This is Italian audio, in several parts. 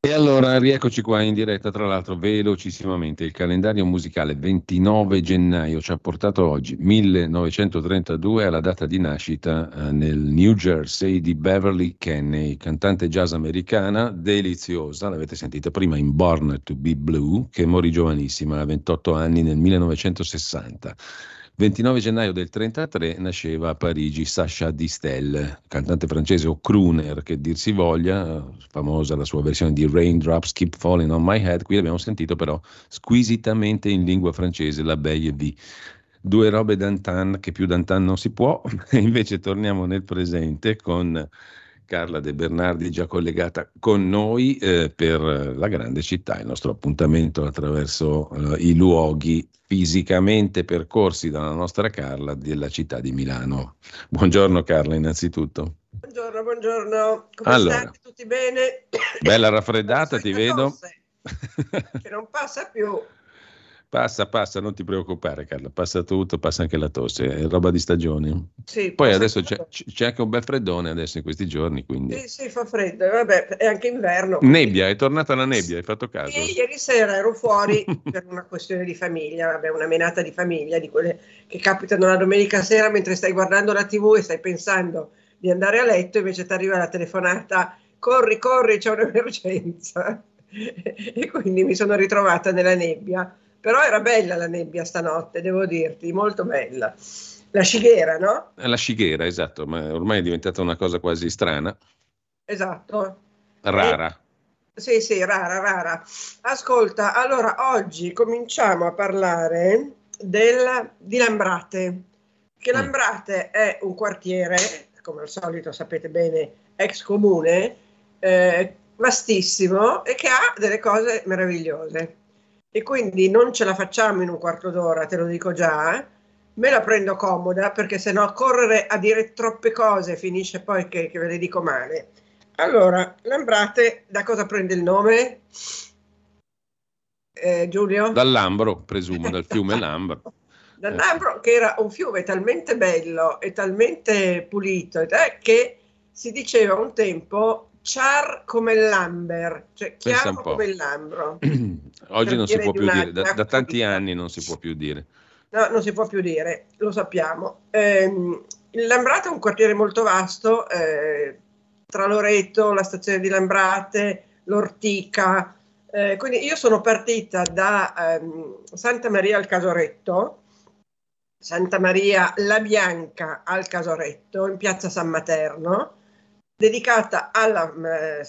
E allora rieccoci qua in diretta, tra l'altro velocissimamente, il calendario musicale 29 gennaio ci ha portato oggi, 1932, alla data di nascita eh, nel New Jersey di Beverly Kenney, cantante jazz americana, deliziosa, l'avete sentita prima in Born to be Blue, che morì giovanissima, a 28 anni nel 1960. 29 gennaio del 1933 nasceva a Parigi Sacha Distel, cantante francese o crooner che dir si voglia, famosa la sua versione di Raindrops Keep Falling on My Head, qui abbiamo sentito però squisitamente in lingua francese la Belle Vie. Due robe d'antan che più d'antan non si può, invece torniamo nel presente con Carla De Bernardi già collegata con noi eh, per la grande città, il nostro appuntamento attraverso eh, i luoghi fisicamente percorsi dalla nostra Carla della città di Milano. Buongiorno Carla innanzitutto. Buongiorno, buongiorno. Come allora, state? Tutti bene? Bella raffreddata, ti vedo. che non passa più. Passa, passa, non ti preoccupare Carla, passa tutto, passa anche la tosse, è roba di stagione. Sì, Poi adesso c'è, c'è, anche un bel freddone adesso in questi giorni, quindi... Sì, sì, fa freddo, vabbè, è anche inverno. Nebbia, è tornata la nebbia, hai fatto caso? Sì, ieri sera ero fuori per una questione di famiglia, vabbè, una menata di famiglia, di quelle che capitano la domenica sera mentre stai guardando la tv e stai pensando di andare a letto, invece ti arriva la telefonata, corri, corri, c'è un'emergenza. e quindi mi sono ritrovata nella nebbia però era bella la nebbia stanotte, devo dirti, molto bella. La scighera, no? La scighera, esatto, ma ormai è diventata una cosa quasi strana. Esatto. Rara. E, sì, sì, rara, rara. Ascolta, allora oggi cominciamo a parlare del, di Lambrate, che mm. Lambrate è un quartiere, come al solito sapete bene, ex comune, eh, vastissimo e che ha delle cose meravigliose e quindi non ce la facciamo in un quarto d'ora, te lo dico già, me la prendo comoda perché se no correre a dire troppe cose finisce poi che, che ve le dico male. Allora, Lambrate da cosa prende il nome? Eh, Giulio? Dall'Ambro, presumo, dal fiume Lambro. Dall'Ambro, che era un fiume talmente bello e talmente pulito eh, che si diceva un tempo char come l'amber, cioè chiaro come il lambro. Oggi non si può più dire, da, da, tanti anni non si può più dire. No, non si può più dire, lo sappiamo. Eh, il Lambrate è un quartiere molto vasto, eh, tra Loreto, la stazione di Lambrate, l'Ortica. Eh, quindi io sono partita da ehm, Santa Maria al Casoretto, Santa Maria La Bianca al Casoretto, in piazza San Materno, dedicata alla eh,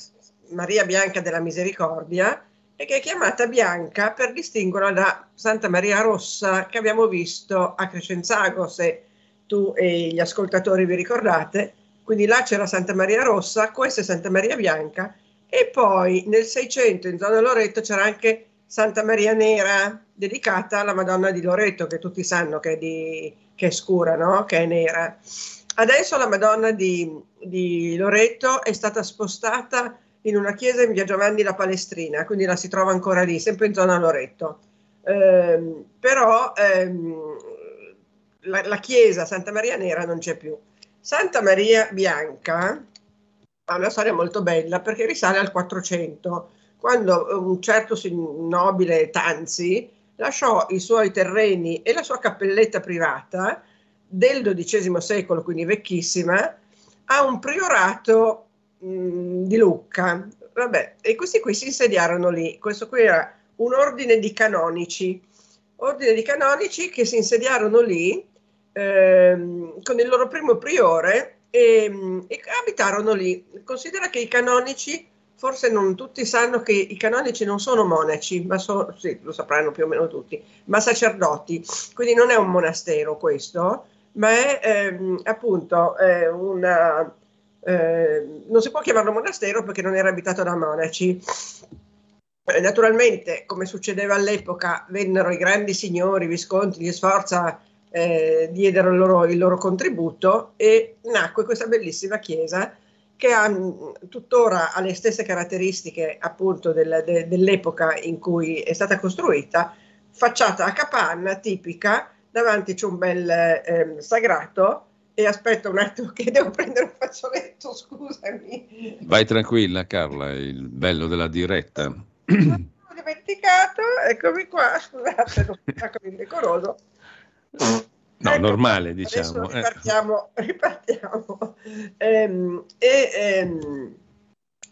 Maria Bianca della Misericordia e che è chiamata Bianca per distinguerla da Santa Maria Rossa che abbiamo visto a Crescenzago, se tu e gli ascoltatori vi ricordate. Quindi là c'era Santa Maria Rossa, questa è Santa Maria Bianca e poi nel 600 in zona Loreto c'era anche Santa Maria Nera dedicata alla Madonna di Loreto che tutti sanno che è, di, che è scura, no? che è nera. Adesso la Madonna di, di Loreto è stata spostata in una chiesa in via Giovanni la Palestrina, quindi la si trova ancora lì, sempre in zona Loreto. Eh, però ehm, la, la, chiesa Santa Maria Nera non c'è più. Santa Maria Bianca ha una storia molto bella perché risale al 400, quando un certo nobile Tanzi lasciò i suoi terreni e la sua cappelletta privata del XII secolo, quindi vecchissima, a un priorato mh, di Lucca. Vabbè, e questi qui si insediarono lì. Questo qui era un ordine di canonici, ordine di canonici che si insediarono lì ehm, con il loro primo priore e, e abitarono lì. Considera che i canonici forse non tutti sanno che i canonici non sono monaci, ma sono, sì, lo sapranno più o meno tutti, ma sacerdoti. Quindi non è un monastero questo, ma è ehm, appunto eh, una, eh, non si può chiamarlo monastero perché non era abitato da monaci. naturalmente, come succedeva all'epoca, vennero i grandi signori, Visconti, gli Sforza, eh, diedero il loro, il loro, contributo e nacque questa bellissima chiesa che ha, tuttora ha le stesse caratteristiche appunto del, de, dell'epoca in cui è stata costruita, facciata a capanna tipica, davanti c'è un bel eh, sagrato e aspetta un attimo che devo prendere un fazzoletto, scusami. Vai tranquilla Carla, il bello della diretta. Ho dimenticato, eccomi qua, scusate, sono indecoroso. No, ecco, normale, diciamo. Adesso ripartiamo, eh. ripartiamo. Ehm, e ehm,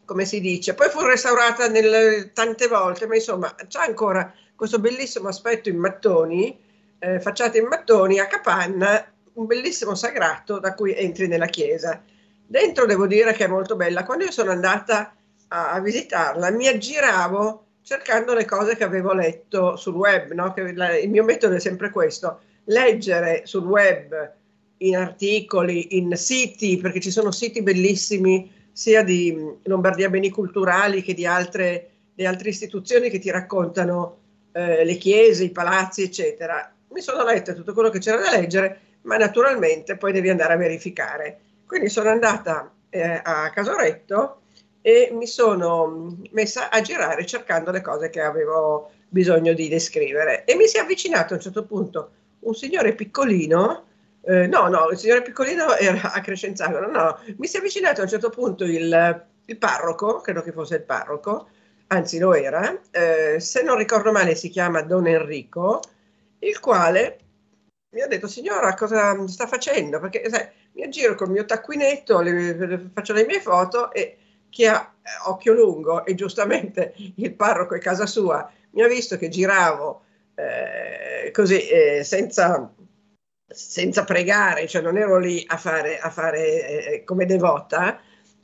come si dice, poi fu restaurata nel, tante volte, ma insomma c'è ancora questo bellissimo aspetto in mattoni, eh, facciate in mattoni a capanna, un bellissimo sagrato da cui entri nella chiesa. Dentro devo dire che è molto bella. Quando io sono andata a, a visitarla, mi aggiravo cercando le cose che avevo letto sul web, no? la, il mio metodo è sempre questo leggere sul web, in articoli, in siti, perché ci sono siti bellissimi sia di Lombardia Beni Culturali che di altre, di altre istituzioni che ti raccontano eh, le chiese, i palazzi, eccetera. Mi sono letta tutto quello che c'era da leggere, ma naturalmente poi devi andare a verificare. Quindi sono andata eh, a Casoretto e mi sono messa a girare cercando le cose che avevo bisogno di descrivere e mi si è avvicinato a un certo punto un signore piccolino, eh, no, no, il signore piccolino era a Crescenzano, no, no, mi si è avvicinato a un certo punto il, il parroco, credo che fosse il parroco, anzi lo era, eh, se non ricordo male si chiama Don Enrico, il quale mi ha detto signora cosa sta facendo? Perché sai, mi aggiro col mio taccuinetto, le, le, faccio le mie foto e chi ha eh, occhio lungo e giustamente il parroco è casa sua mi ha visto che giravo eh, così eh, senza, senza, pregare, cioè non ero lì a fare, a fare eh, come devota.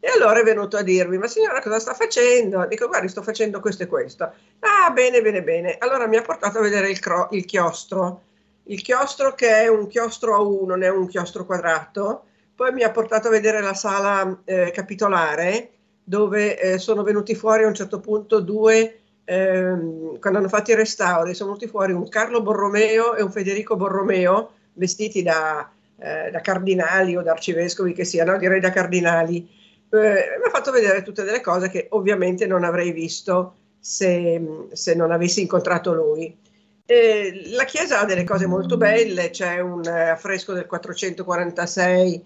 E allora è venuto a dirmi, ma signora cosa sta facendo? Dico, guardi, sto facendo questo e questo. Ah, bene, bene, bene. Allora mi ha portato a vedere il, cro- il chiostro. Il chiostro che è un chiostro a uno, non è un chiostro quadrato. Poi mi ha portato a vedere la sala eh, capitolare, dove eh, sono venuti fuori a un certo punto due ehm, quando hanno fatto i restauri, sono venuti fuori un Carlo Borromeo e un Federico Borromeo vestiti da, eh, da cardinali o da arcivescovi che siano, direi da cardinali. Eh, mi ha fatto vedere tutte delle cose che ovviamente non avrei visto se, se non avessi incontrato lui. E la chiesa ha delle cose molto belle, c'è un affresco del 446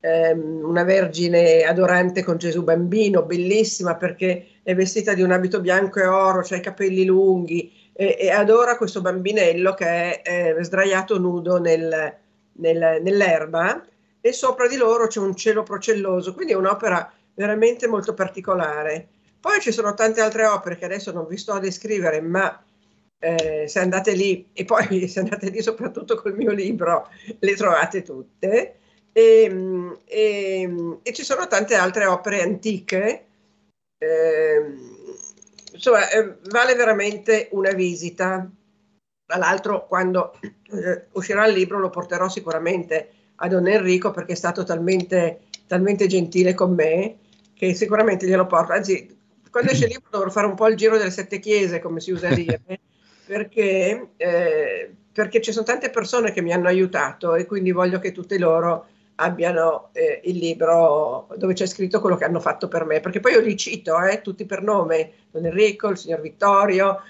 ehm, una vergine adorante con Gesù bambino, bellissima perché è vestita di un abito bianco e oro, ha i capelli lunghi e, e, adora questo bambinello che è eh, sdraiato nudo nel, nel, nell'erba e sopra di loro c'è un cielo procelloso, quindi è un'opera veramente molto particolare. Poi ci sono tante altre opere che adesso non vi sto a descrivere, ma eh, se andate lì e poi se andate lì soprattutto col mio libro le trovate tutte. E, ehm, e, ehm, e ci sono tante altre opere antiche. Eh, insomma, eh, vale veramente una visita. Tra l'altro, quando eh, uscirà il libro, lo porterò sicuramente a Don Enrico perché è stato talmente, talmente gentile con me che sicuramente glielo porto. Anzi, quando esce il libro dovrò fare un po' il giro delle sette chiese, come si usa dire, perché, eh, perché ci sono tante persone che mi hanno aiutato e quindi voglio che tutte loro abbiano eh, il libro dove c'è scritto quello che hanno fatto per me, perché poi io li cito eh, tutti per nome, Don Enrico, il signor Vittorio,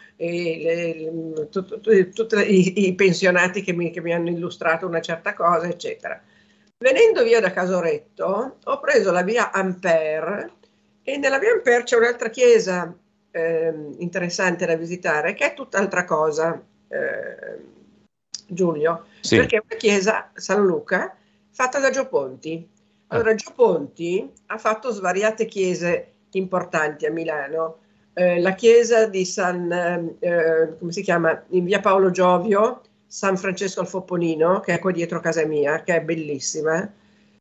tutti i, i, pensionati che mi, che mi, hanno illustrato una certa cosa, eccetera. Venendo via da Casoretto, ho preso la via Ampere e nella via Ampere c'è un'altra chiesa eh, interessante da visitare, che è tutt'altra cosa, eh, Giulio, sì. perché è una chiesa, San Luca, fatta da Gio Ponti. Allora, Gio Ponti ha fatto svariate chiese importanti a Milano. Eh, la chiesa di San, eh, come si chiama, in via Paolo Giovio, San Francesco al Fopponino, che è qua dietro casa mia, che è bellissima.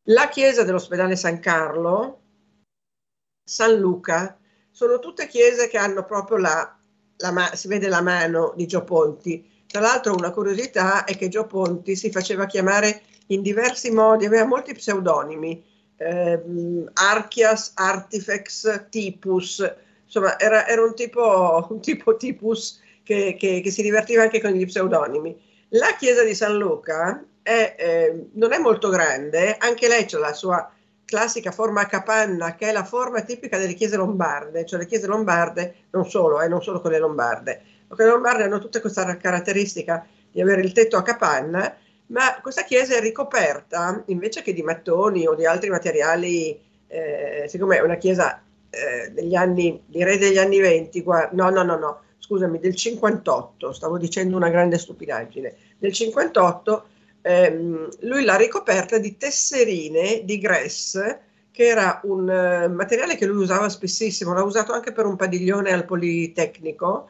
La chiesa dell'ospedale San Carlo, San Luca, sono tutte chiese che hanno proprio la, la si vede la mano di Gio Ponti. Tra l'altro una curiosità è che Gio Ponti si faceva chiamare in diversi modi, aveva molti pseudonimi, eh, Archias, Artifex, Tipus, insomma era, era un, tipo, un tipo tipus che, che, che, si divertiva anche con gli pseudonimi. La chiesa di San Luca è, eh, non è molto grande, anche lei ha la sua classica forma a capanna, che è la forma tipica delle chiese lombarde, cioè le chiese lombarde, non solo, eh, non solo quelle lombarde, quelle lombarde hanno tutta questa caratteristica di avere il tetto a capanna, ma questa chiesa è ricoperta invece che di mattoni o di altri materiali, eh, siccome è una chiesa eh, degli anni, direi degli anni 20, guarda, no, no, no, no, scusami, del 58, stavo dicendo una grande stupidaggine, del 58 ehm, lui l'ha ricoperta di tesserine di Gress, che era un uh, materiale che lui usava spessissimo, l'ha usato anche per un padiglione al Politecnico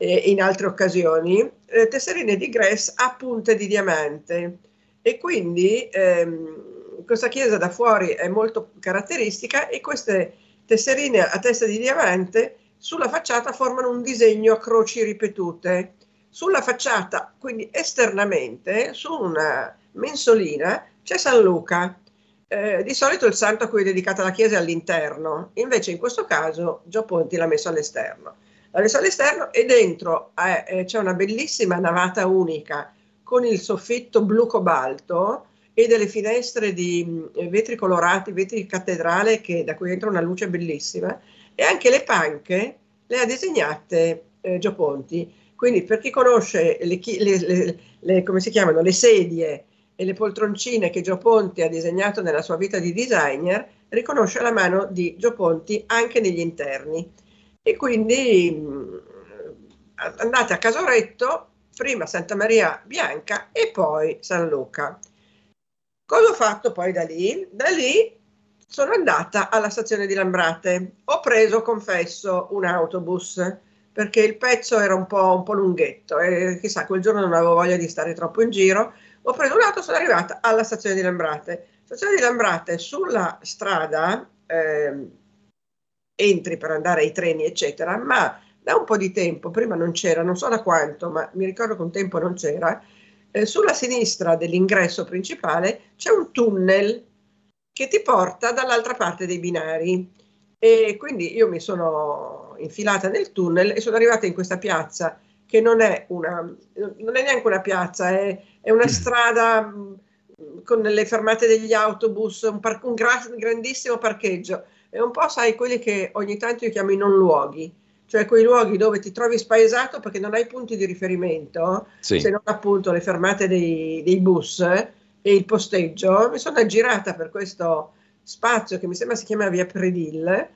e in altre occasioni, eh, tesserine di Gress a punte di diamante. E quindi ehm, questa chiesa da fuori è molto caratteristica e queste tesserine a testa di diamante sulla facciata formano un disegno a croci ripetute sulla facciata, quindi esternamente, su una mensolina, c'è San Luca. Eh, di solito il santo a cui è dedicata la chiesa è all'interno, invece in questo caso Gio Ponti l'ha messo all'esterno. L'ha messo all'esterno e dentro eh, eh, c'è una bellissima navata unica con il soffitto blu cobalto e delle finestre di mm, vetri colorati, vetri cattedrale che, da cui entra una luce bellissima e anche le panche le ha disegnate eh, Gio Ponti quindi per chi conosce le, le, le, come si chiamano, le sedie e le poltroncine che Gio Ponti ha disegnato nella sua vita di designer, riconosce la mano di Gio Ponti anche negli interni. E quindi mm, andate a Casoretto, prima Santa Maria Bianca e poi San Luca. Cosa ho fatto poi da lì? Da lì sono andata alla stazione di Lambrate. Ho preso, confesso, un autobus perché il pezzo era un po', un po', lunghetto e chissà, quel giorno non avevo voglia di stare troppo in giro. Ho preso un'auto e sono arrivata alla stazione di Lambrate. Stazione di Lambrate, sulla strada eh, entri per andare ai treni, eccetera, ma da un po' di tempo, prima non c'era, non so da quanto, ma mi ricordo che un tempo non c'era, eh, sulla sinistra dell'ingresso principale c'è un tunnel che ti porta dall'altra parte dei binari. E quindi io mi sono infilata nel tunnel e sono arrivata in questa piazza che non è, una, non è neanche una piazza, è, è una mm. strada mm, con le fermate degli autobus, un, par- un gra- grandissimo parcheggio. È un po', sai, quelli che ogni tanto io chiamo i non luoghi, cioè quei luoghi dove ti trovi spaesato perché non hai punti di riferimento, sì. se non appunto le fermate dei, dei bus e il posteggio. Mi sono aggirata per questo spazio che mi sembra si chiama Via Predil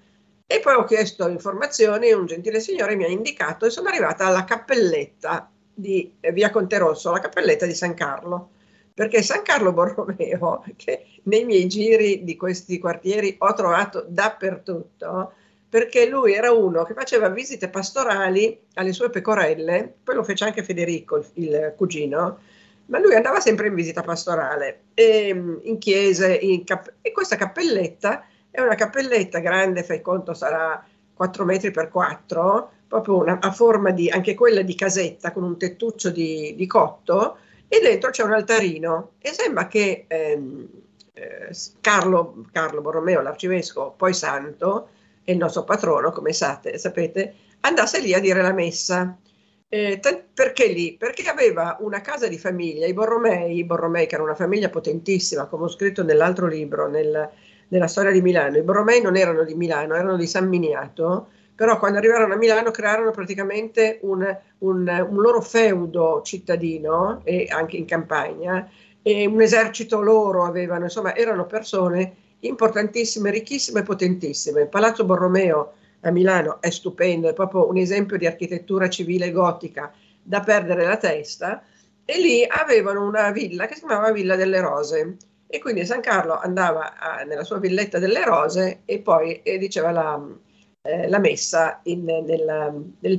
e poi ho chiesto informazioni e un gentile signore mi ha indicato e sono arrivata alla cappelletta di eh, Via Conte Rosso, la cappelletta di San Carlo. Perché San Carlo Borromeo, che nei miei giri di questi quartieri ho trovato dappertutto, perché lui era uno che faceva visite pastorali alle sue pecorelle, poi lo fece anche Federico, il, il cugino, ma lui andava sempre in visita pastorale, e, in chiese, in cap- e questa cappelletta è una cappelletta grande, fai conto sarà 4 metri per 4, proprio una, a forma di, anche quella di casetta con un tettuccio di, di cotto e dentro c'è un altarino. E sembra che ehm, eh, Carlo, Carlo Borromeo, l'arcivescovo, poi santo, e il nostro patrono, come sate, sapete, andasse lì a dire la messa. Eh, t- perché lì? Perché aveva una casa di famiglia, i Borromei, i Borromei che era una famiglia potentissima, come ho scritto nell'altro libro, nel, nella storia di Milano. I Borromei non erano di Milano, erano di San Miniato, però quando arrivarono a Milano crearono praticamente un, un, un loro feudo cittadino e anche in campagna e un esercito loro avevano, insomma erano persone importantissime, ricchissime e potentissime. Il Palazzo Borromeo a Milano è stupendo, è proprio un esempio di architettura civile gotica da perdere la testa e lì avevano una villa che si chiamava Villa delle Rose e quindi San Carlo andava a, nella sua villetta delle rose e poi eh, diceva la, eh, la messa in, nel, nel nella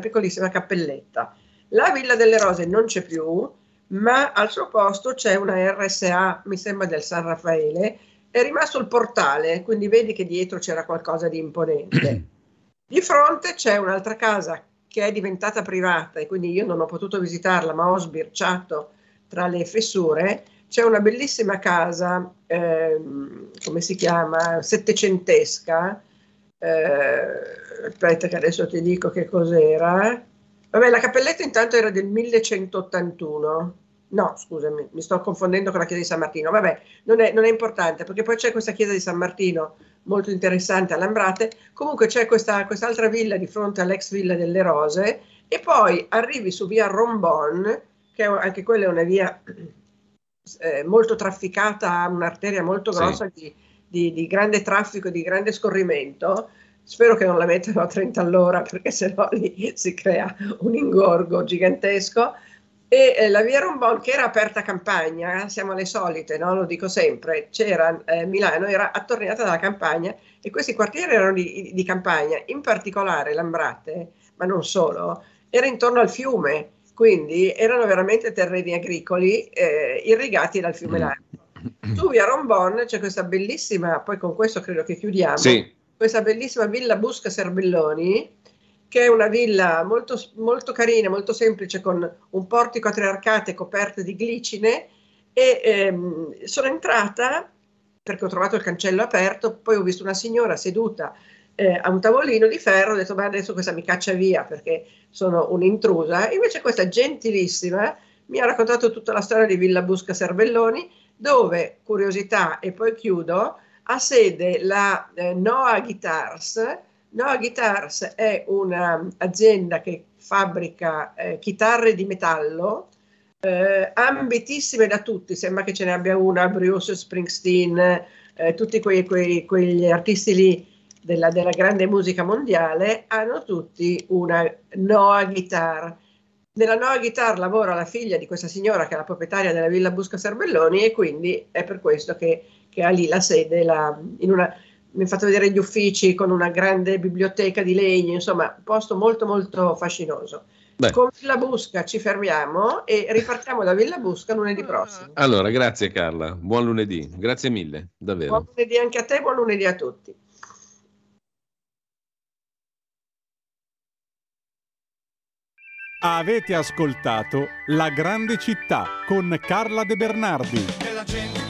piccolissima cappelletta. La Villa delle Rose non c'è più, ma al suo posto c'è una RSA, mi sembra del San Raffaele, è rimasto il portale, quindi vedi che dietro c'era qualcosa di imponente. Di fronte c'è un'altra casa che è diventata privata e quindi io non ho potuto visitarla, ma ho sbirciato tra le fessure c'è una bellissima casa, ehm, come si chiama, settecentesca, eh, aspetta che adesso ti dico che cos'era. Vabbè, la cappelletta intanto era del 1181. No, scusami, mi sto confondendo con la chiesa di San Martino. Vabbè, non è, non è importante perché poi c'è questa chiesa di San Martino molto interessante a Lambrate. Comunque c'è questa, quest'altra villa di fronte all'ex villa delle Rose e poi arrivi su via Rombon, che è, anche quella è una via eh, molto trafficata, un'arteria molto grossa sì. di, di, di, grande traffico, di grande scorrimento. Spero che non la mettano a 30 all'ora perché sennò lì si crea un ingorgo gigantesco. E eh, la via Rombon, che era aperta a campagna, siamo alle solite, no? lo dico sempre, c'era eh, Milano, era attorniata dalla campagna e questi quartieri erano di, di campagna, in particolare Lambrate, ma non solo, era intorno al fiume quindi erano veramente terreni agricoli eh, irrigati dal fiume mm. Largo. Su via Rombon c'è questa bellissima, poi con questo credo che chiudiamo, sì. Questa bellissima villa Busca Serbelloni, che è una villa molto, molto carina, molto semplice, con un portico a tre arcate coperto di glicine e ehm, sono entrata perché ho trovato il cancello aperto, poi ho visto una signora seduta eh, a un tavolino di ferro, ho detto ma adesso questa mi caccia via perché sono un'intrusa, invece questa gentilissima mi ha raccontato tutta la storia di Villa Busca Cervelloni, dove, curiosità, e poi chiudo, ha sede la eh, Noah Guitars. Noah Guitars è un'azienda che fabbrica eh, chitarre di metallo, eh, ambitissime da tutti, sembra che ce ne abbia una, Bruce Springsteen, eh, tutti quei, quei, quegli artisti lì della, della, grande musica mondiale hanno tutti una Noah Guitar. Nella Noah Guitar lavora la figlia di questa signora che è la proprietaria della Villa Busca Serbelloni e quindi è per questo che, che ha lì la sede, la, in una, mi ha fatto vedere gli uffici con una grande biblioteca di legno, insomma, un posto molto molto fascinoso. Beh. Con Villa Busca ci fermiamo e ripartiamo da Villa Busca lunedì prossimo. Allora, grazie Carla, buon lunedì, grazie mille, davvero. Buon lunedì anche a te, buon lunedì a tutti. Avete ascoltato La grande città con Carla De Bernardi.